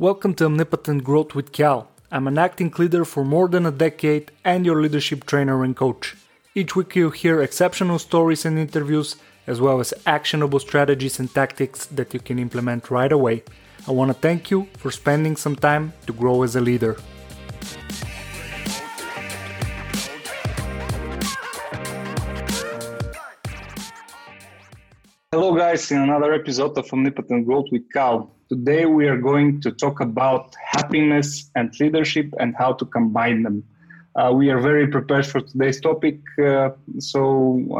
Welcome to Omnipotent Growth with Kal. I'm an acting leader for more than a decade and your leadership trainer and coach. Each week you'll hear exceptional stories and interviews, as well as actionable strategies and tactics that you can implement right away. I want to thank you for spending some time to grow as a leader. Guys, in another episode of Omnipotent Growth with Kal. Today, we are going to talk about happiness and leadership and how to combine them. Uh, we are very prepared for today's topic, uh, so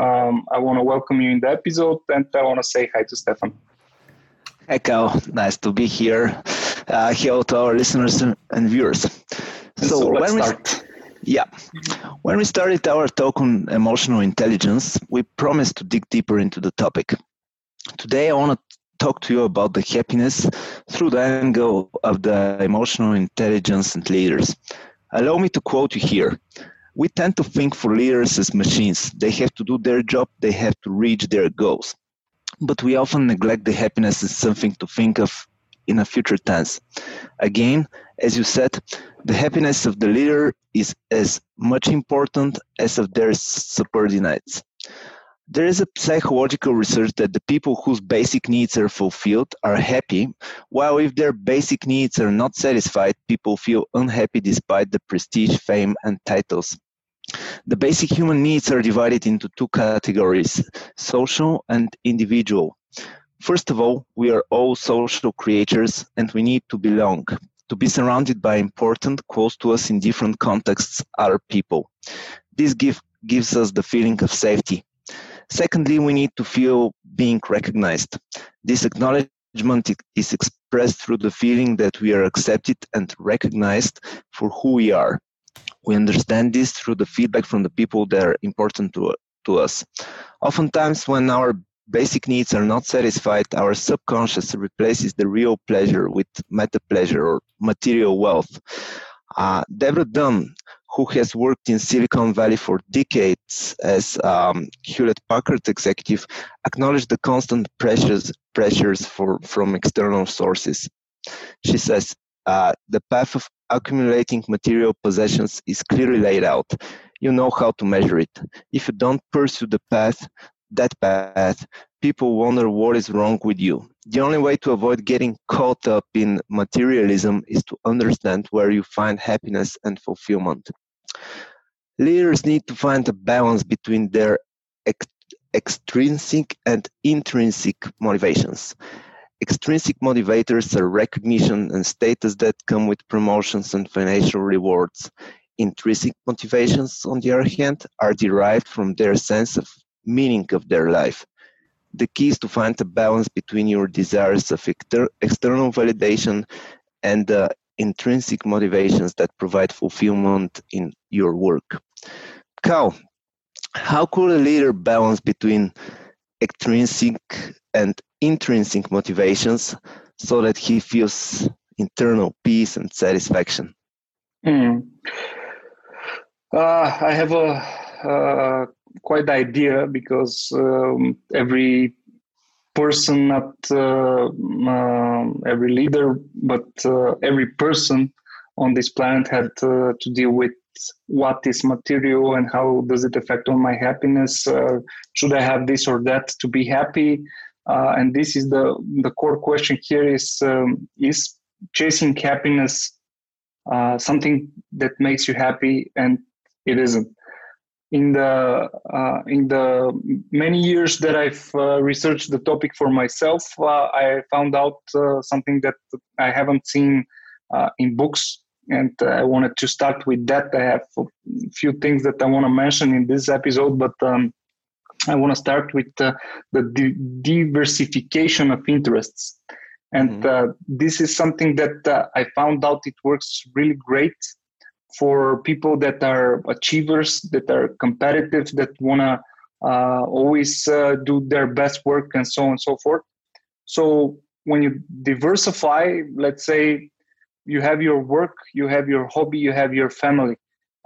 um, I want to welcome you in the episode and I want to say hi to Stefan. Hey, Kal. Nice to be here. Uh, hello to our listeners and, viewers. So, when start. We, yeah. When we started our talk on emotional intelligence, we promised to dig deeper into the topic. Today, I want to talk to you about the happiness through the angle of the emotional intelligence and leaders. Allow me to quote you here. We tend to think for leaders as machines. They have to do their job, they have to reach their goals. But we often neglect the happiness as something to think of in a future tense. Again, as you said, the happiness of the leader is as much important as of their subordinates. There is a psychological research that the people whose basic needs are fulfilled are happy, while if their basic needs are not satisfied, people feel unhappy despite the prestige, fame, and titles. The basic human needs are divided into two categories social and individual. First of all, we are all social creatures and we need to belong, to be surrounded by important, close to us in different contexts, other people. This give, gives us the feeling of safety, Secondly, we need to feel being recognized. This acknowledgement is expressed through the feeling that we are accepted and recognized for who we are. We understand this through the feedback from the people that are important to, to us. Oftentimes, when our basic needs are not satisfied, our subconscious replaces the real pleasure with meta pleasure or material wealth. Uh, Debra Dunn, who has worked in Silicon Valley for decades as um, Hewlett Packard executive, acknowledged the constant pressures pressures for, from external sources. She says uh, the path of accumulating material possessions is clearly laid out. You know how to measure it. If you don't pursue the path, that path, people wonder what is wrong with you. The only way to avoid getting caught up in materialism is to understand where you find happiness and fulfillment. Leaders need to find a balance between their ex- extrinsic and intrinsic motivations. Extrinsic motivators are recognition and status that come with promotions and financial rewards. Intrinsic motivations, on the other hand, are derived from their sense of meaning of their life. The key is to find a balance between your desires of exter- external validation and the intrinsic motivations that provide fulfillment in your work. Kal, how could a leader balance between extrinsic and intrinsic motivations so that he feels internal peace and satisfaction? Mm. Uh, I have a, uh, quite idea because um, every person, not uh, um, every leader, but uh, every person on this planet had uh, to deal with what is material and how does it affect on my happiness. should I have this or that to be happy? and this is the the core question here: is um, is chasing happiness uh, something that makes you happy and it isn't in the uh, in the many years that I've uh, researched the topic for myself, uh, I found out uh, something that I haven't seen uh, in books, and I wanted to start with that. I have a few things that I want to mention in this episode, but um, I want to start with uh, the di- diversification of interests. And mm-hmm. this is something that I found out it works really great for people that are achievers, that are competitive, that want to uh, always uh, do their best work and so on and so forth. So when you diversify, let's say you have your work, you have your hobby, you have your family.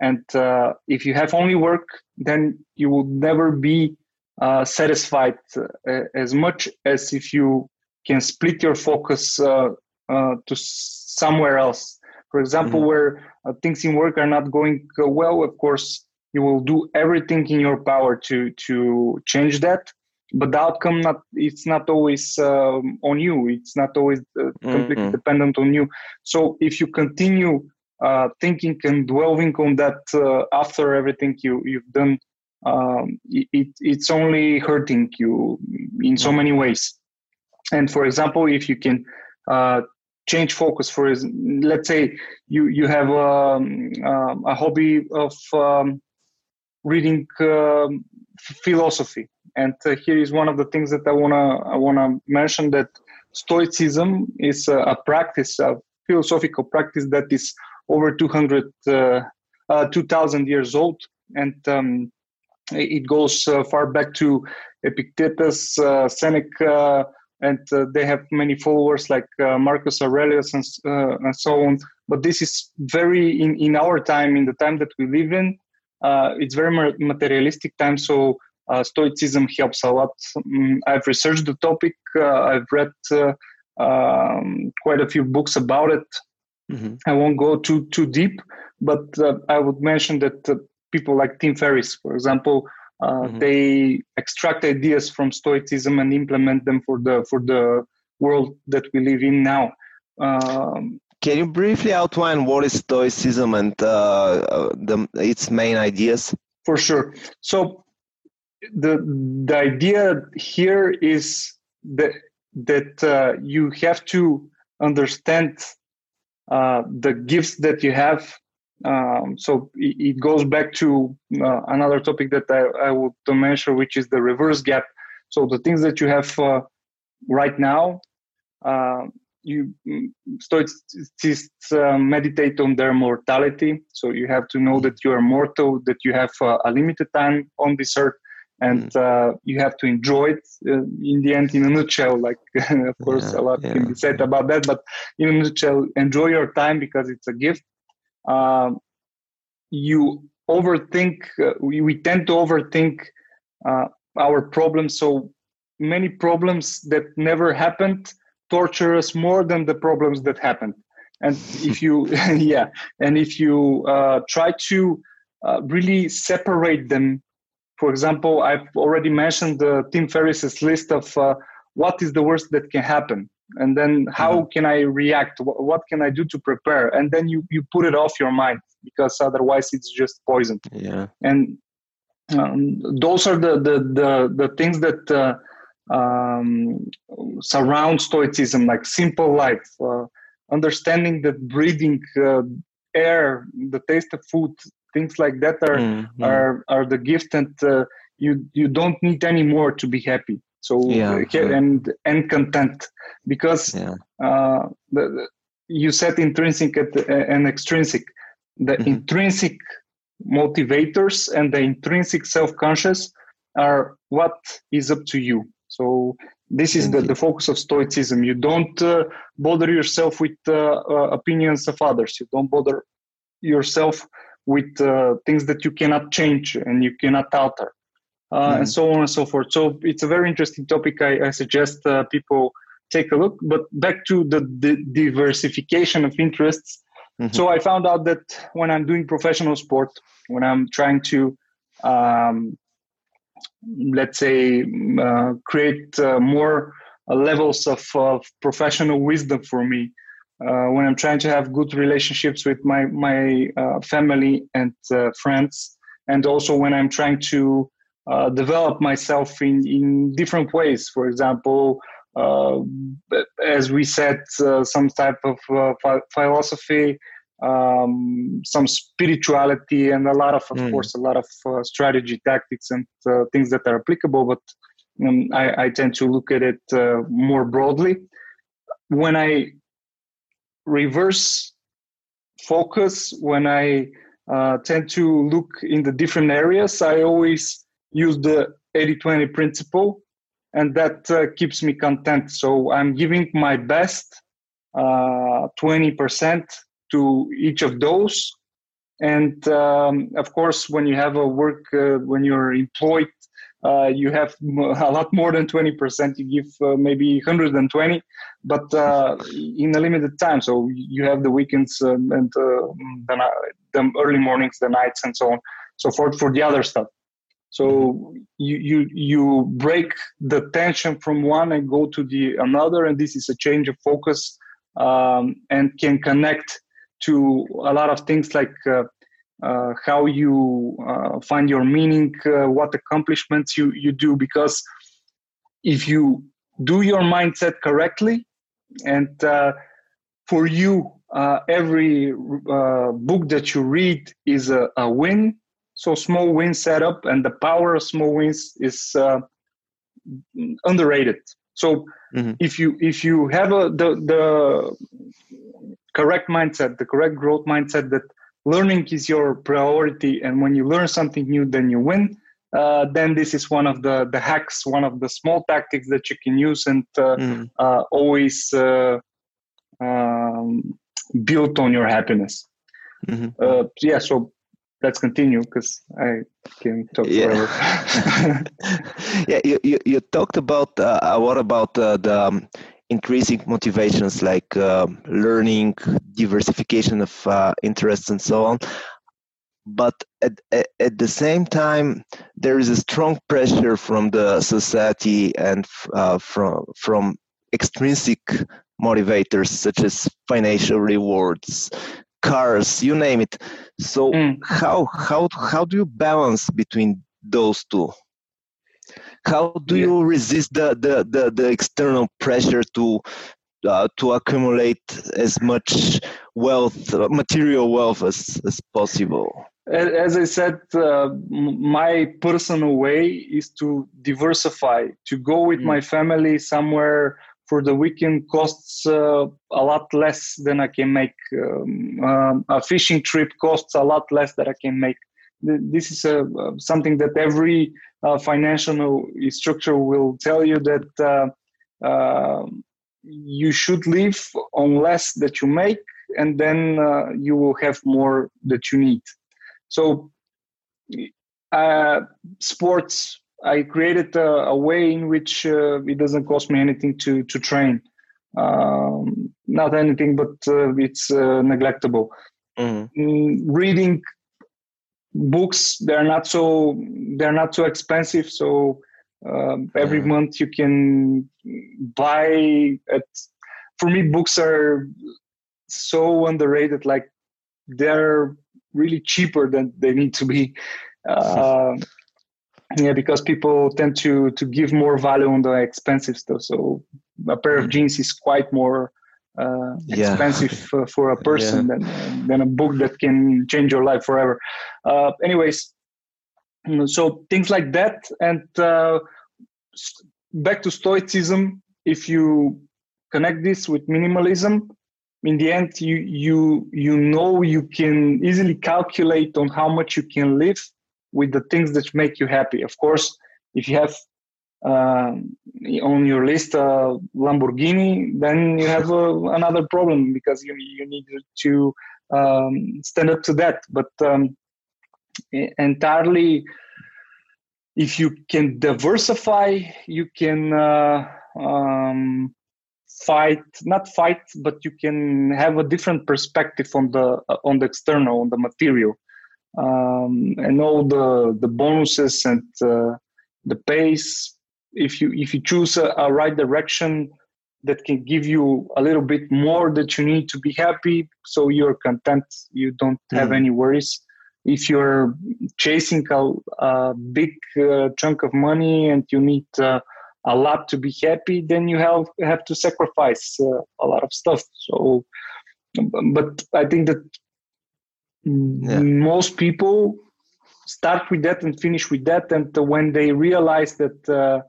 And uh, if you have only work, then you will never be uh, satisfied uh, as much as if you can split your focus uh, to somewhere else. For example, mm-hmm. where uh, things in work are not going uh, well, of course, you will do everything in your power to to change that. But the outcome not it's not always um, on you. It's not always uh, completely mm-hmm. dependent on you. So if you continue uh, thinking and dwelling on that uh, after everything you you've done, um, it, it's only hurting you in so mm-hmm. many ways. And for example, if you can uh, change focus for let's say you you have um, um, a hobby of um, reading um, philosophy and uh, here is one of the things that i want to i want to mention that stoicism is a, a, practice a philosophical practice that is over 200 uh, uh, 2000 years old and um, it goes uh, far back to epictetus uh, seneca and uh, they have many followers like Marcus Aurelius and, and so on. But this is very in, in our time, in the time that we live in, uh, it's very materialistic time. So Stoicism helps a lot. Um, I've researched the topic. Uh, I've read um, quite a few books about it. Mm-hmm. I won't go too too deep, but I would mention that people like Tim Ferriss, for example, uh, mm-hmm. They extract ideas from Stoicism and implement them for the for the world that we live in now. Um, Can you briefly outline what is Stoicism and uh, uh, the, its main ideas? For sure. So the the idea here is that that uh, you have to understand uh, the gifts that you have um, so it, it, goes back to uh, another topic that I, I would mention, which is the reverse gap. So the things that you have uh, right now, uh, you mm, stoics uh, meditate on their mortality. So you have to know that you are mortal, that you have uh, a limited time on this earth, and mm. uh, you have to enjoy it uh, in the end in a nutshell like of course yeah, a lot yeah, can be said about that but in a nutshell enjoy your time because it's a gift. Um, you overthink uh, we, we tend to overthink uh, our problems so many problems that never happened torture us more than the problems that happened. And if you yeah and if you uh, try to uh, really separate them for example i've already mentioned the tim ferriss's list of uh, what is the worst that can happen and then how mm-hmm. can i react? What can i do to prepare? And then you you put it off your mind because otherwise it's just poison. Yeah. And um, those are the the the, the things that uh, um, surround stoicism like simple life uh, understanding that breathing uh, air the taste of food things like that are mm-hmm. are are the gift and uh, you you don't need any more to be happy. So yeah, and and content. Because yeah. uh, the, you said intrinsic and extrinsic. The mm-hmm. intrinsic motivators and the intrinsic self-conscious are what is up to you. So this is the, the focus of stoicism. You don't uh, bother yourself with uh, uh, opinions of others. You don't bother yourself with uh, things that you cannot change and you cannot alter mm. and so on and so forth. So it's a very interesting topic. I, I suggest uh, people take a look. But back to the, the diversification of interests. Mm-hmm. So I found out that when I'm doing professional sport, when I'm trying to, um, let's say, uh, create uh, more uh, levels of, of, professional wisdom for me, uh, when I'm trying to have good relationships with my my uh, family and friends, and also when I'm trying to uh, develop myself in, in different ways. For example, uh, as we said, uh, some type of uh, philosophy, um, some spirituality, and a lot of, of mm. course, a lot of uh, strategy, tactics, and things that are applicable. But um, I, I, tend to look at it more broadly. When I reverse focus, when I tend to look in the different areas, I always use the 80-20 principle and that uh, keeps me content. So i'm giving my best uh, 20% to each of those. And um, of course when you have a work uh, when you're employed uh, you have a lot more than 20% you give uh, maybe 120 but uh, in a limited time so you have the weekends and the, the early mornings the nights and so on so forth for the other stuff so mm-hmm. you you you break the tension from one and go to the another and this is a change of focus um, and can connect to a lot of things like uh, uh, how you uh, find your meaning, uh, what accomplishments you, you do. Because if you do your mindset correctly, and uh, for you, uh, every book that you read is a, a, win. So small wins set up, and the power of small wins is underrated. So mm-hmm. if you if you have a, the the correct mindset, the correct growth mindset that learning is your priority and when you learn something new then you win uh, then this is one of the the hacks one of the small tactics that you can use and uh, mm. uh, always uh, um, build on your happiness mm-hmm. Uh, yeah so let's continue because i can talk yeah. forever yeah you, you, you, talked about uh, what about the um, increasing motivations like uh, learning, diversification of uh, interests, and so on. But at, at, at, the same time, there is a strong pressure from the society and uh, from, from extrinsic motivators such as financial rewards, cars, you name it. So mm. how how how do you balance between those two? How do yeah. you resist the, the, the, the, external pressure to uh, to accumulate as much wealth, material wealth as, as possible? As I said, uh, my personal way is to diversify, to go with mm. my family somewhere for the weekend costs uh, a lot less than I can make. Um, um, a fishing trip costs a lot less than I can make this is a, uh, something that every uh, financial structure will tell you that uh, uh, you should live on less that you make and then uh, you will have more that you need. So uh, sports i created a, a, way in which it doesn't cost me anything to to train. Um, not anything but it's neglectable. Mm. reading books they're not so they're not so expensive. So um, every month you can buy at for me books are so underrated like they're really cheaper than they need to be. Uh, yeah because people tend to to give more value on the expensive stuff. So a pair of mm. jeans is quite more uh, expensive uh, for a person yeah. than than a book that can change your life forever. Uh, anyways, so things like that, and uh, back to Stoicism. If you connect this with minimalism, in the end, you you you know you can easily calculate on how much you can live with the things that make you happy. Of course, if you have on your list uh, Lamborghini, then you have uh, another problem because you you need to um, stand up to that. But um, entirely, if you can diversify, you can uh, um, fight not fight, but you can have a different perspective on the on the external, on the material, um, and all the the bonuses and uh, the pace if you if you choose a, a right direction that can give you a little bit more that you need to be happy so you're content you don't have mm. any worries if you're chasing a, a big uh, chunk of money and you need uh, a lot to be happy then you have have to sacrifice uh, a lot of stuff so but i think that yeah. most people start with that and finish with that and when they realize that uh,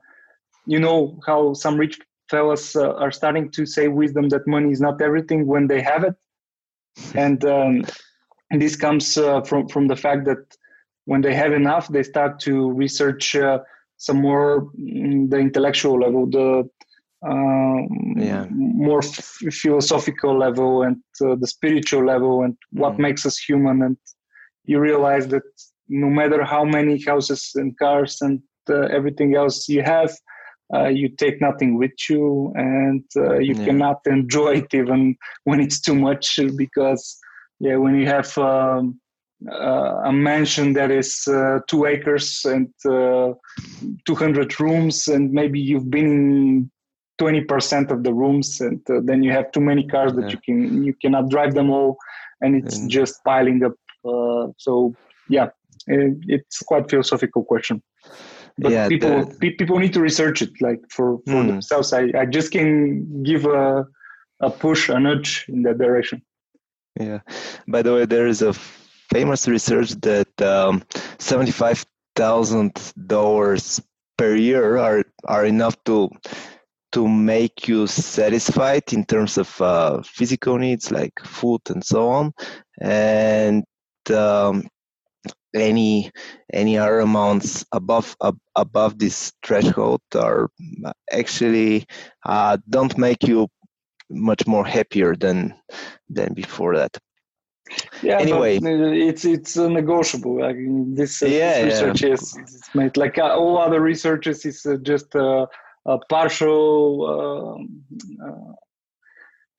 you know how some rich fellas uh, are starting to say wisdom that money is not everything when they have it and, um, this comes uh, from from the fact that when they have enough they start to research uh, some more mm, the intellectual level the um, yeah. more f- philosophical level and uh, the spiritual level and what mm. makes us human and you realize that no matter how many houses and cars and uh, everything else you have uh, you take nothing with you and uh, you yeah. cannot enjoy it even when it's too much because yeah when you have um, uh, a mansion that is uh, two acres and uh, 200 rooms and maybe you've been in 20% of the rooms and uh, then you have too many cars that yeah. you can you cannot drive them all and it's and just piling up so yeah it, it's quite philosophical question but yeah, people the, people need to research it. Like for for mm. themselves i i just can give a a push a nudge in that direction. Yeah. By the way there is a famous research that um, seventy-five thousand dollars per year are are enough to to make you satisfied in terms of uh, physical needs like food and so on. And um, any any other amounts above uh, above this threshold are actually uh, don't make you much more happier than than before that. Yeah anyway. it's it's uh, negotiable. Like this, uh, yeah, this research yeah. is, is made like uh, all other researches is uh, just a, a partial um,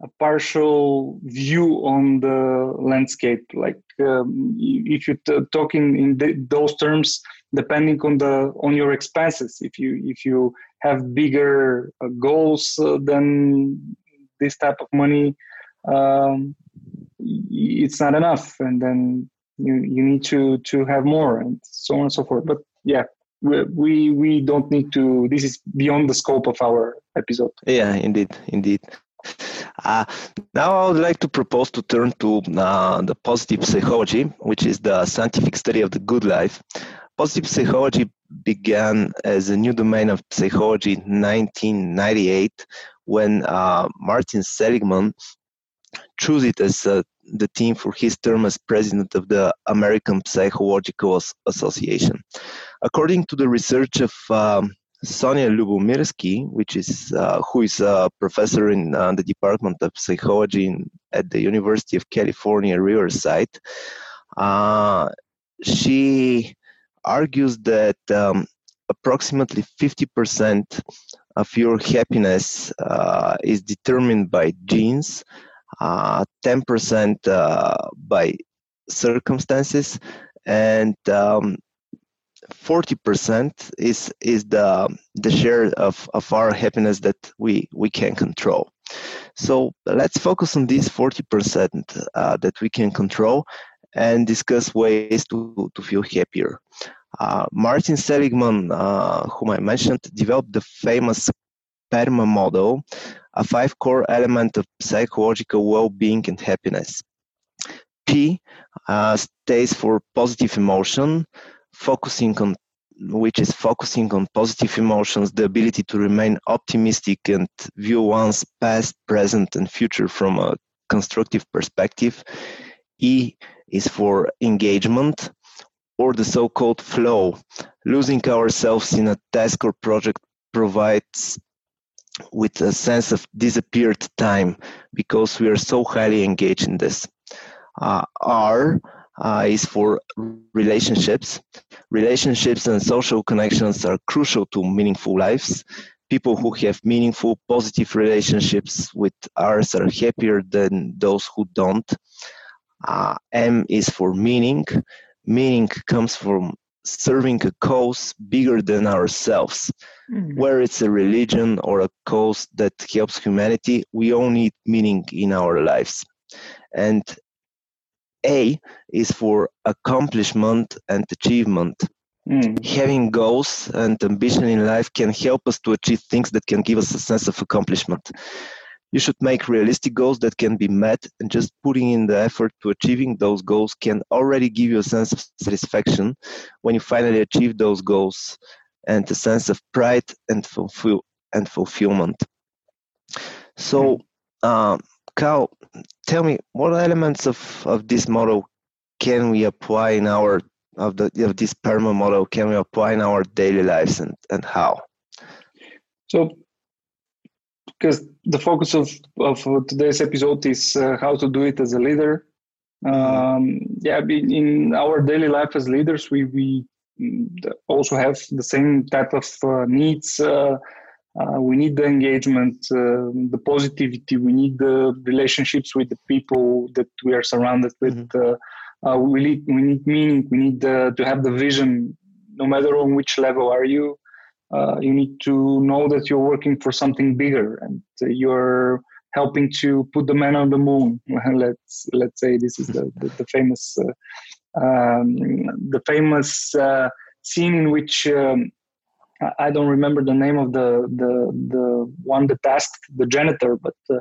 a partial view on the landscape. Like um, if you're t- talking in the, those terms depending on the on your expenses. If you if you have bigger uh, goals uh, than this type of money um, it's not enough. And then you you need to to have more and so on and so forth. But yeah we we don't need to this is beyond the scope of our episode. Yeah indeed indeed uh, now I would like to propose to turn to uh, the positive psychology, which is the scientific study of the good life. Positive psychology began as a new domain of psychology in 1998 when uh, Martin Seligman chose it as uh, the team for his term as president of the American Psychological Association. According to the research of um, Sonja Lyubomirsky, which is uh, who is a professor in uh, the Department of Psychology in, at the University of California, Riverside. Uh, she argues that um, approximately 50% of your happiness uh, is determined by genes, 10% uh, uh, by circumstances, and um, 40% is is the the share of, of our happiness that we we can control. So let's focus on these 40% uh, that we can control and discuss ways to, to feel happier. Uh, martin seligman uh, whom i mentioned developed the famous PERMA model a five core element of psychological well-being and happiness. P uh, stays for positive emotion focusing on which is focusing on positive emotions, the ability to remain optimistic and view one's past, present, and future from a constructive perspective. E is for engagement or the so called flow. Losing ourselves in a task or project provides with a sense of disappeared time because we are so highly engaged in this. Uh, R uh, is for relationships. Relationships and social connections are crucial to meaningful lives. People who have meaningful, positive relationships with others are happier than those who don't. Uh, M is for meaning. Meaning comes from serving a cause bigger than ourselves. Mm-hmm. Where it's a religion or a cause that helps humanity, we all need meaning in our lives. And a is for accomplishment and achievement. Mm. Having goals and ambition in life can help us to achieve things that can give us a sense of accomplishment. You should make realistic goals that can be met, and just putting in the effort to achieving those goals can already give you a sense of satisfaction when you finally achieve those goals and a sense of pride and fulfill and fulfillment. So, uh, Kal, tell me what elements of, of this model can we apply in our of the of this PERMA model can we apply in our daily lives and, and how? So because the focus of, of today's episode is uh, how to do it as a leader. Um, yeah, in our daily life as leaders, we, we also have the same type of uh, needs. Uh, uh, we need the engagement, uh, the positivity. We need the relationships with the people that we are surrounded with. Mm-hmm. Uh, we need we need meaning. We need to have the vision. No matter on which level are you, you need to know that you're working for something bigger and you're helping to put the man on the moon. let's let's say this is the the, the famous um, the famous uh, scene in which um, I don't remember the name of the the the one that asked the janitor, but uh,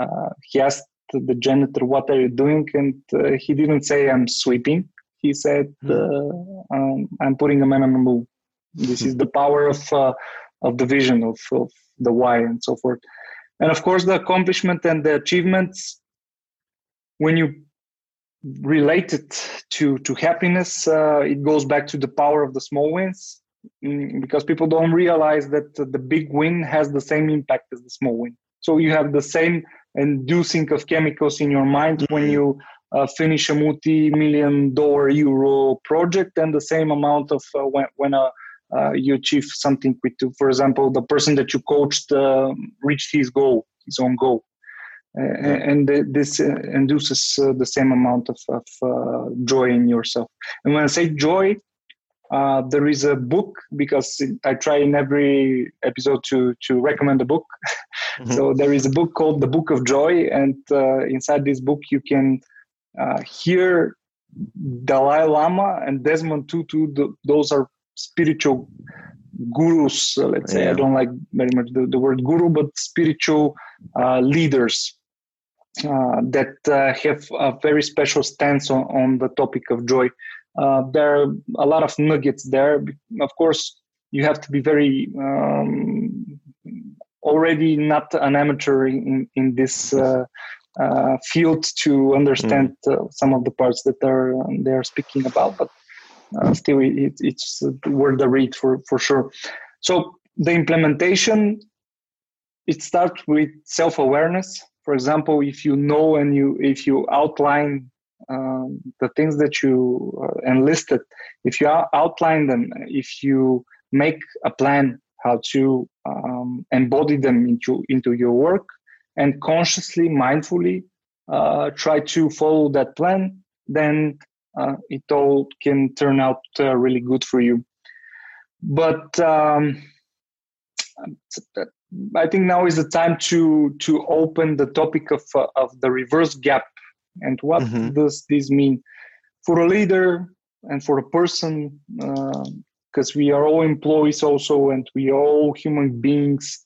uh, he asked the janitor, "What are you doing?" and uh, he didn't say, "I'm sweeping." He said, um, "I'm putting a man on the move." This is the power of uh, of the vision of, of the why and so forth, and of course the accomplishment and the achievements. When you relate it to to happiness, uh, it goes back to the power of the small wins because people don't realize that the big win has the same impact as the small win. So you have the same inducing of chemicals in your mind mm-hmm. when you uh, finish a multi-million dollar euro project, and the same amount of uh, when when uh, uh you achieve something with, for example, the person that you coached uh, reached his goal, his own goal. And this uh, induces the same amount of, of joy in yourself. And when I say joy, uh, there is a book because I try in every episode to to recommend a book. Mm-hmm. so there is a book called The Book of Joy, and uh, inside this book you can uh, hear Dalai Lama and Desmond Tutu. those are spiritual gurus. Uh, let's say yeah. I don't like very much the, the word guru, but spiritual uh, leaders. that have a very special stance on, on the topic of joy uh, there are a lot of nuggets there. Of course, you have to be very um, already not an amateur in, in this uh, uh, field to understand mm. some of the parts that are um, they are speaking about. But uh, still, it, it's worth the read for for sure. So the implementation it starts with self awareness. For example, if you know and you if you outline um, the things that you uh, enlisted, if you outline them, if you make a plan how to um, embody them into into your work, and consciously, mindfully uh, try to follow that plan, then uh, it all can turn out uh, really good for you. But um, I think now is the time to to open the topic of uh, of the reverse gap and what mm-hmm. does this mean for a leader and for a person? Because uh, we are all employees also, and we are all human beings.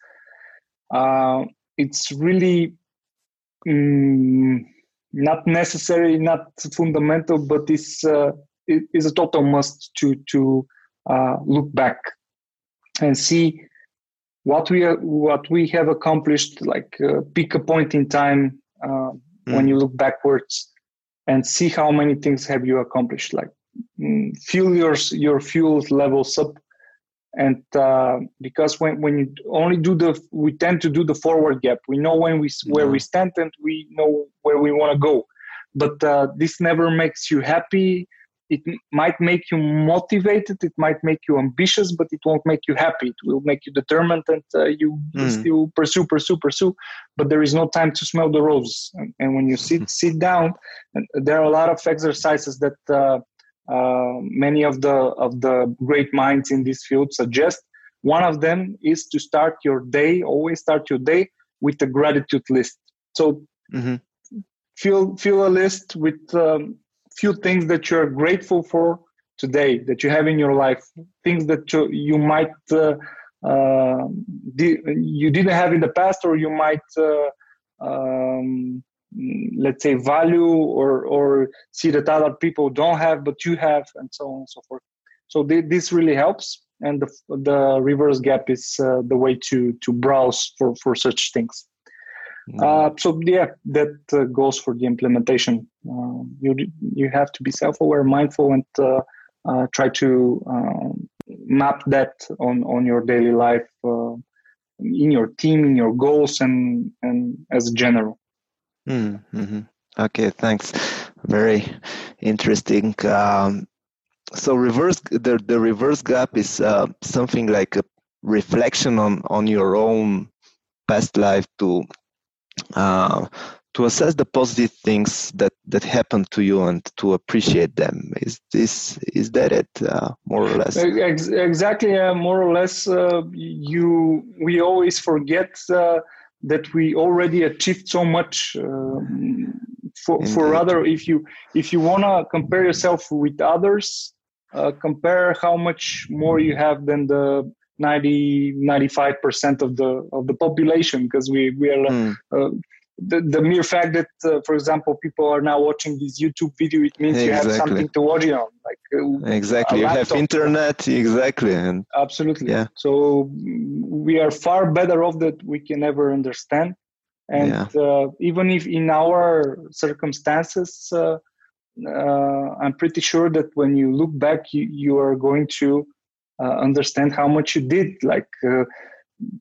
Uh, it's really mm, not necessary, not fundamental, but it's uh, it is a total must to to uh, look back and see what we are, what we have accomplished. Like uh, pick a point in time uh, mm. when you look backwards and see how many things have you accomplished like mm, fuel your your fuel levels up. And uh, because when, when you only do the we tend to do the forward gap. We know when we where we stand and we know where we want to go. But uh, this never makes you happy it might make you motivated it might make you ambitious but it won't make you happy it will make you determined and uh, you mm. still pursue pursue pursue but there is no time to smell the roses and, and when you sit sit down there are a lot of exercises that uh, uh, many of the of the great minds in this field suggest one of them is to start your day always start your day with a gratitude list so mm-hmm. fill fill a list with um, few things that you're grateful for today that you have in your life things that you, you might uh, uh, di- you didn't have in the past or you might uh, um, let's say value or or see that other people don't have but you have and so on and so forth so th- this really helps and the, the reverse gap is uh, the way to to browse for for such things. Uh, so yeah, that uh, goes for the implementation. Uh, you you have to be self-aware, mindful, and uh, uh, try to um, map that on on your daily life, uh, in your team, in your goals, and and as a general. Mm-hmm. Okay, thanks. Very interesting. Um, so reverse the the reverse gap is uh, something like a reflection on on your own past life to uh, to assess the positive things that that happened to you and to appreciate them. Is this is that it uh, more or less? Exactly uh, more or less uh, you we always forget uh, that we already achieved so much um, for, for other if you if you want to compare yourself with others uh, compare how much more you have than the 90 95% of the of the population because we we are mm. uh, the, the mere fact that uh, for example people are now watching this youtube video it means exactly. you have something to watch it on like uh, exactly you have internet exactly and absolutely yeah so we are far better off that we can ever understand and yeah. uh, even if in our circumstances uh, uh, i'm pretty sure that when you look back you, you are going to uh, understand how much you did like uh,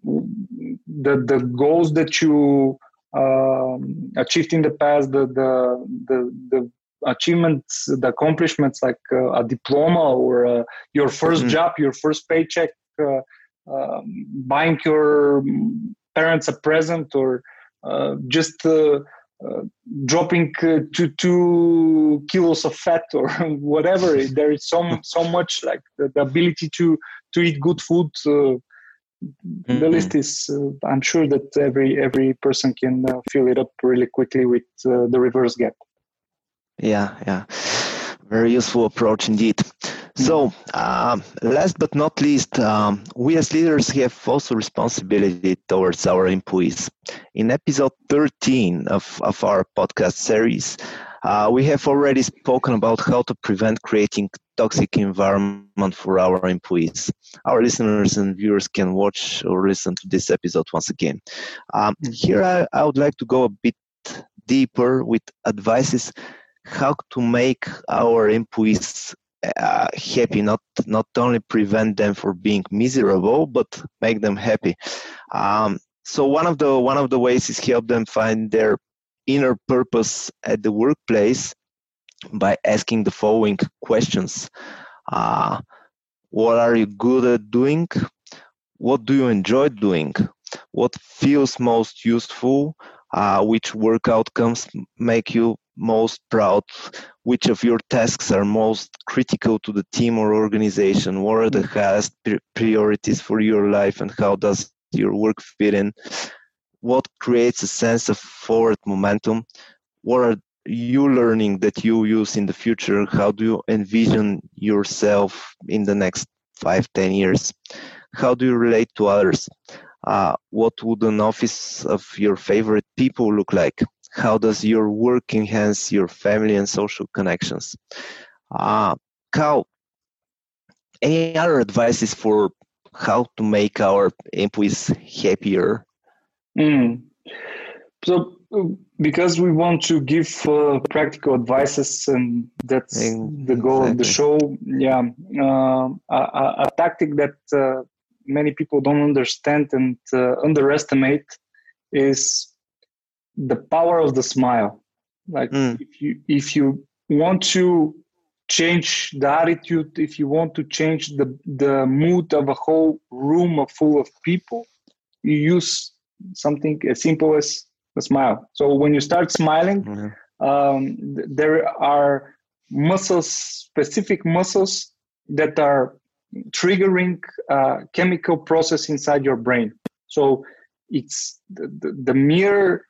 the the goals that you um, achieved in the past the the the, the achievements the accomplishments like uh, a diploma or uh, your 1st mm-hmm. job your first paycheck uh, um, buying your parents a present or uh, just dropping to two kilos of fat or whatever. There is so so much like the, the ability to to eat good food mm-hmm. the list is uh, i'm sure that every every person can uh, fill it up really quickly with uh, the reverse gap. Yeah yeah. Very useful approach indeed so uh, last but not least um, we as leaders have also responsibility towards our employees in episode 13 of, of our podcast series uh, we have already spoken about how to prevent creating toxic environment for our employees. Our listeners and viewers can watch or listen to this episode once again. Um, here, I, I would like to go a bit deeper with advices how to make our employees uh, happy not not only prevent them for being miserable but make them happy um, so one of the one of the ways is help them find their inner purpose at the workplace by asking the following questions uh, What are you good at doing? What do you enjoy doing? What feels most useful? Uh, which work outcomes make you most proud? Which of your tasks are most critical to the team or organization? What are the highest priorities for your life and how does your work fit in? what creates a sense of forward momentum what are you learning that you use in the future how do you envision yourself in the next five ten years how do you relate to others uh, what would an office of your favorite people look like how does your work enhance your family and social connections uh, how any other advices for how to make our employees happier Mm. So, because we want to give uh, practical advices, and that's exactly. the goal of the show. Yeah, uh, a, a, tactic that uh, many people don't understand and uh, underestimate is the power of the smile. Like mm. if you if you want to change the attitude, if you want to change the the mood of a whole room full of people, you use something as simple as a smile. So when you start smiling, mm-hmm. um, there are muscles, specific muscles that are triggering a chemical process inside your brain. So it's the, the, the mere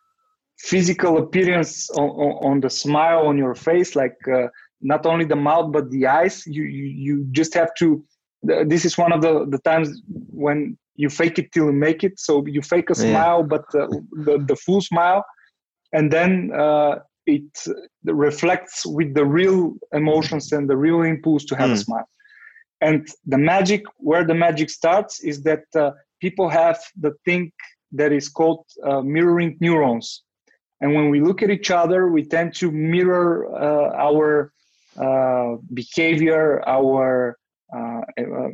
physical appearance on, on, the smile on your face, like uh, not only the mouth but the eyes. You, you you just have to. This is one of the the times when you fake it till you make it. So you fake a smile, yeah. but uh, the, the full smile, and then uh, it reflects with the real emotions and the real impulse to have mm. a hmm. smile. And the magic, where the magic starts, is that uh, people have the thing that is called uh, mirroring neurons. And when we look at each other, we tend to mirror uh, our uh, behavior, our uh,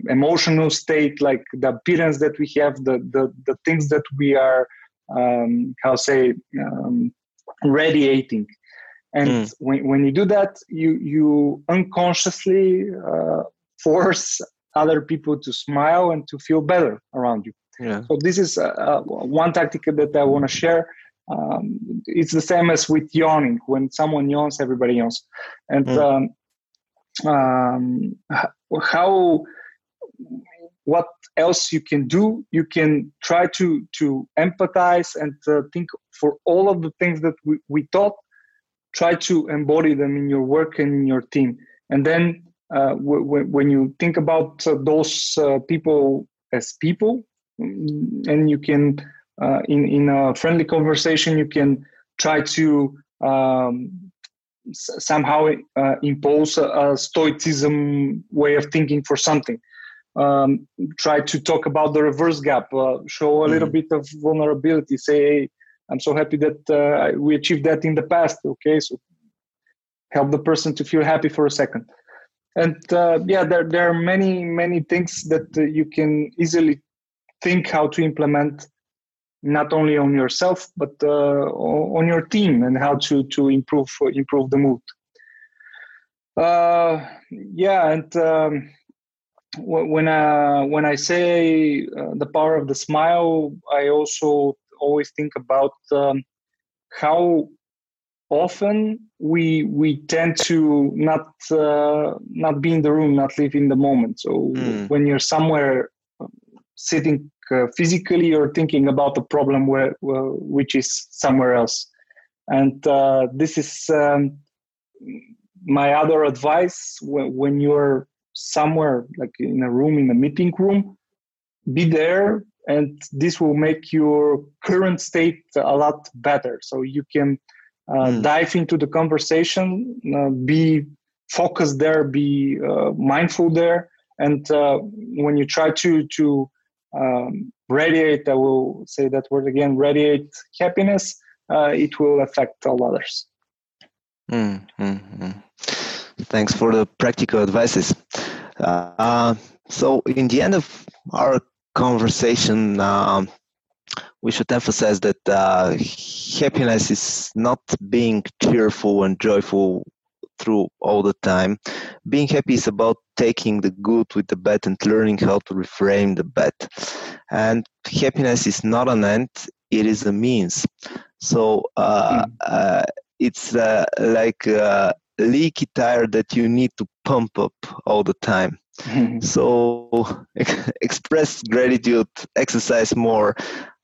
emotional state, like the appearance that we have, the the, the things that we are, um, how say, um, radiating. and mm. when, when you do that you you unconsciously uh, force other people to smile and to feel better around you yeah. so this is uh, uh one tactic that i want to share um, it's the same as with yawning when someone yawns everybody yawns. And mm. um, um, how what else you can do? You can try to to empathize and uh, think for all of the things that we, we taught try to embody them in your work and in your team. And then uh, w- w- when you think about uh, those uh, people as people mm, and you can uh, in in a friendly conversation you can try to um, s- somehow uh, impose a, a, stoicism way of thinking for something um, try to talk about the reverse gap uh, show a little mm-hmm. bit of vulnerability say hey, I'm so happy that uh, we achieved that in the past. Okay, so help the person to feel happy for a second. And uh, yeah, there there are many many things that you can easily think how to implement, not only on yourself but uh, on your team and how to to improve improve the mood. Uh, yeah, and. Um, when I when I say uh, the power of the smile, I also always think about um, how often we we tend to not uh, not be in the room, not live in the moment. So mm. when you're somewhere um, sitting uh, physically, or thinking about the problem where, which is somewhere else, and uh, this is um, my other advice when, when you're somewhere like in a room in a meeting room be there and this will make your current state a lot better. So you can uh, mm. dive into the conversation uh, be focused there be uh, mindful there. And uh, when you try to to um, radiate i will say that word again radiate happiness uh, it will affect all others. Mm, thanks for the practical advices. Uh, so in the end of our conversation, um, we should emphasize that uh, happiness is not being cheerful and joyful through all the time. Being happy is about taking the good with the bad and learning how to reframe the bad. And happiness is not an end; it is a means. So uh, mm. uh, it's uh, like a leaky tire that you need to pump up all the time. so express gratitude, exercise more,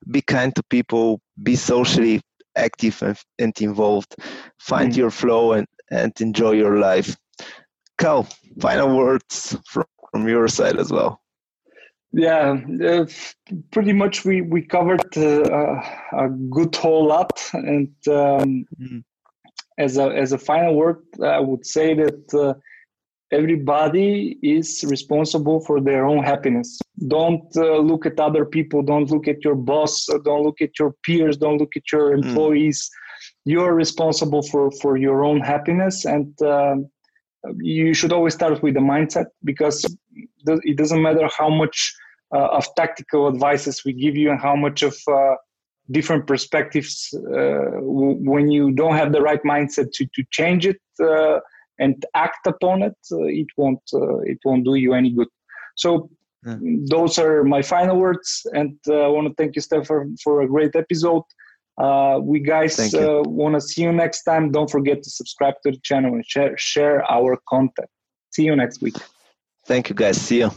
be kind to people, be socially active and, and involved, find mm. your flow and, and enjoy your life. Kal, final words from, from your side as well. Yeah, uh, pretty much we we covered uh, a good whole lot, and um, mm. as a as a final word, I would say that uh, everybody is responsible for their own happiness don't uh, look at other people don't look at your boss don't look at your peers don't look at your hmm. employees mm. You're responsible for for your own happiness and uh, you should always start with the mindset because it doesn't matter how much uh, of tactical advices we give you and how much of uh, different perspectives uh, w- when you don't have the right mindset to, to change it and act upon it, uh, it won't uh, it won't do you any good. So yeah. those are my final words, and uh, I want to thank you, Stefan, for a great episode. Uh, we guys uh, want to see you next time. Don't forget to subscribe to the channel and share, share our content. See you next week. Thank you, guys. See you.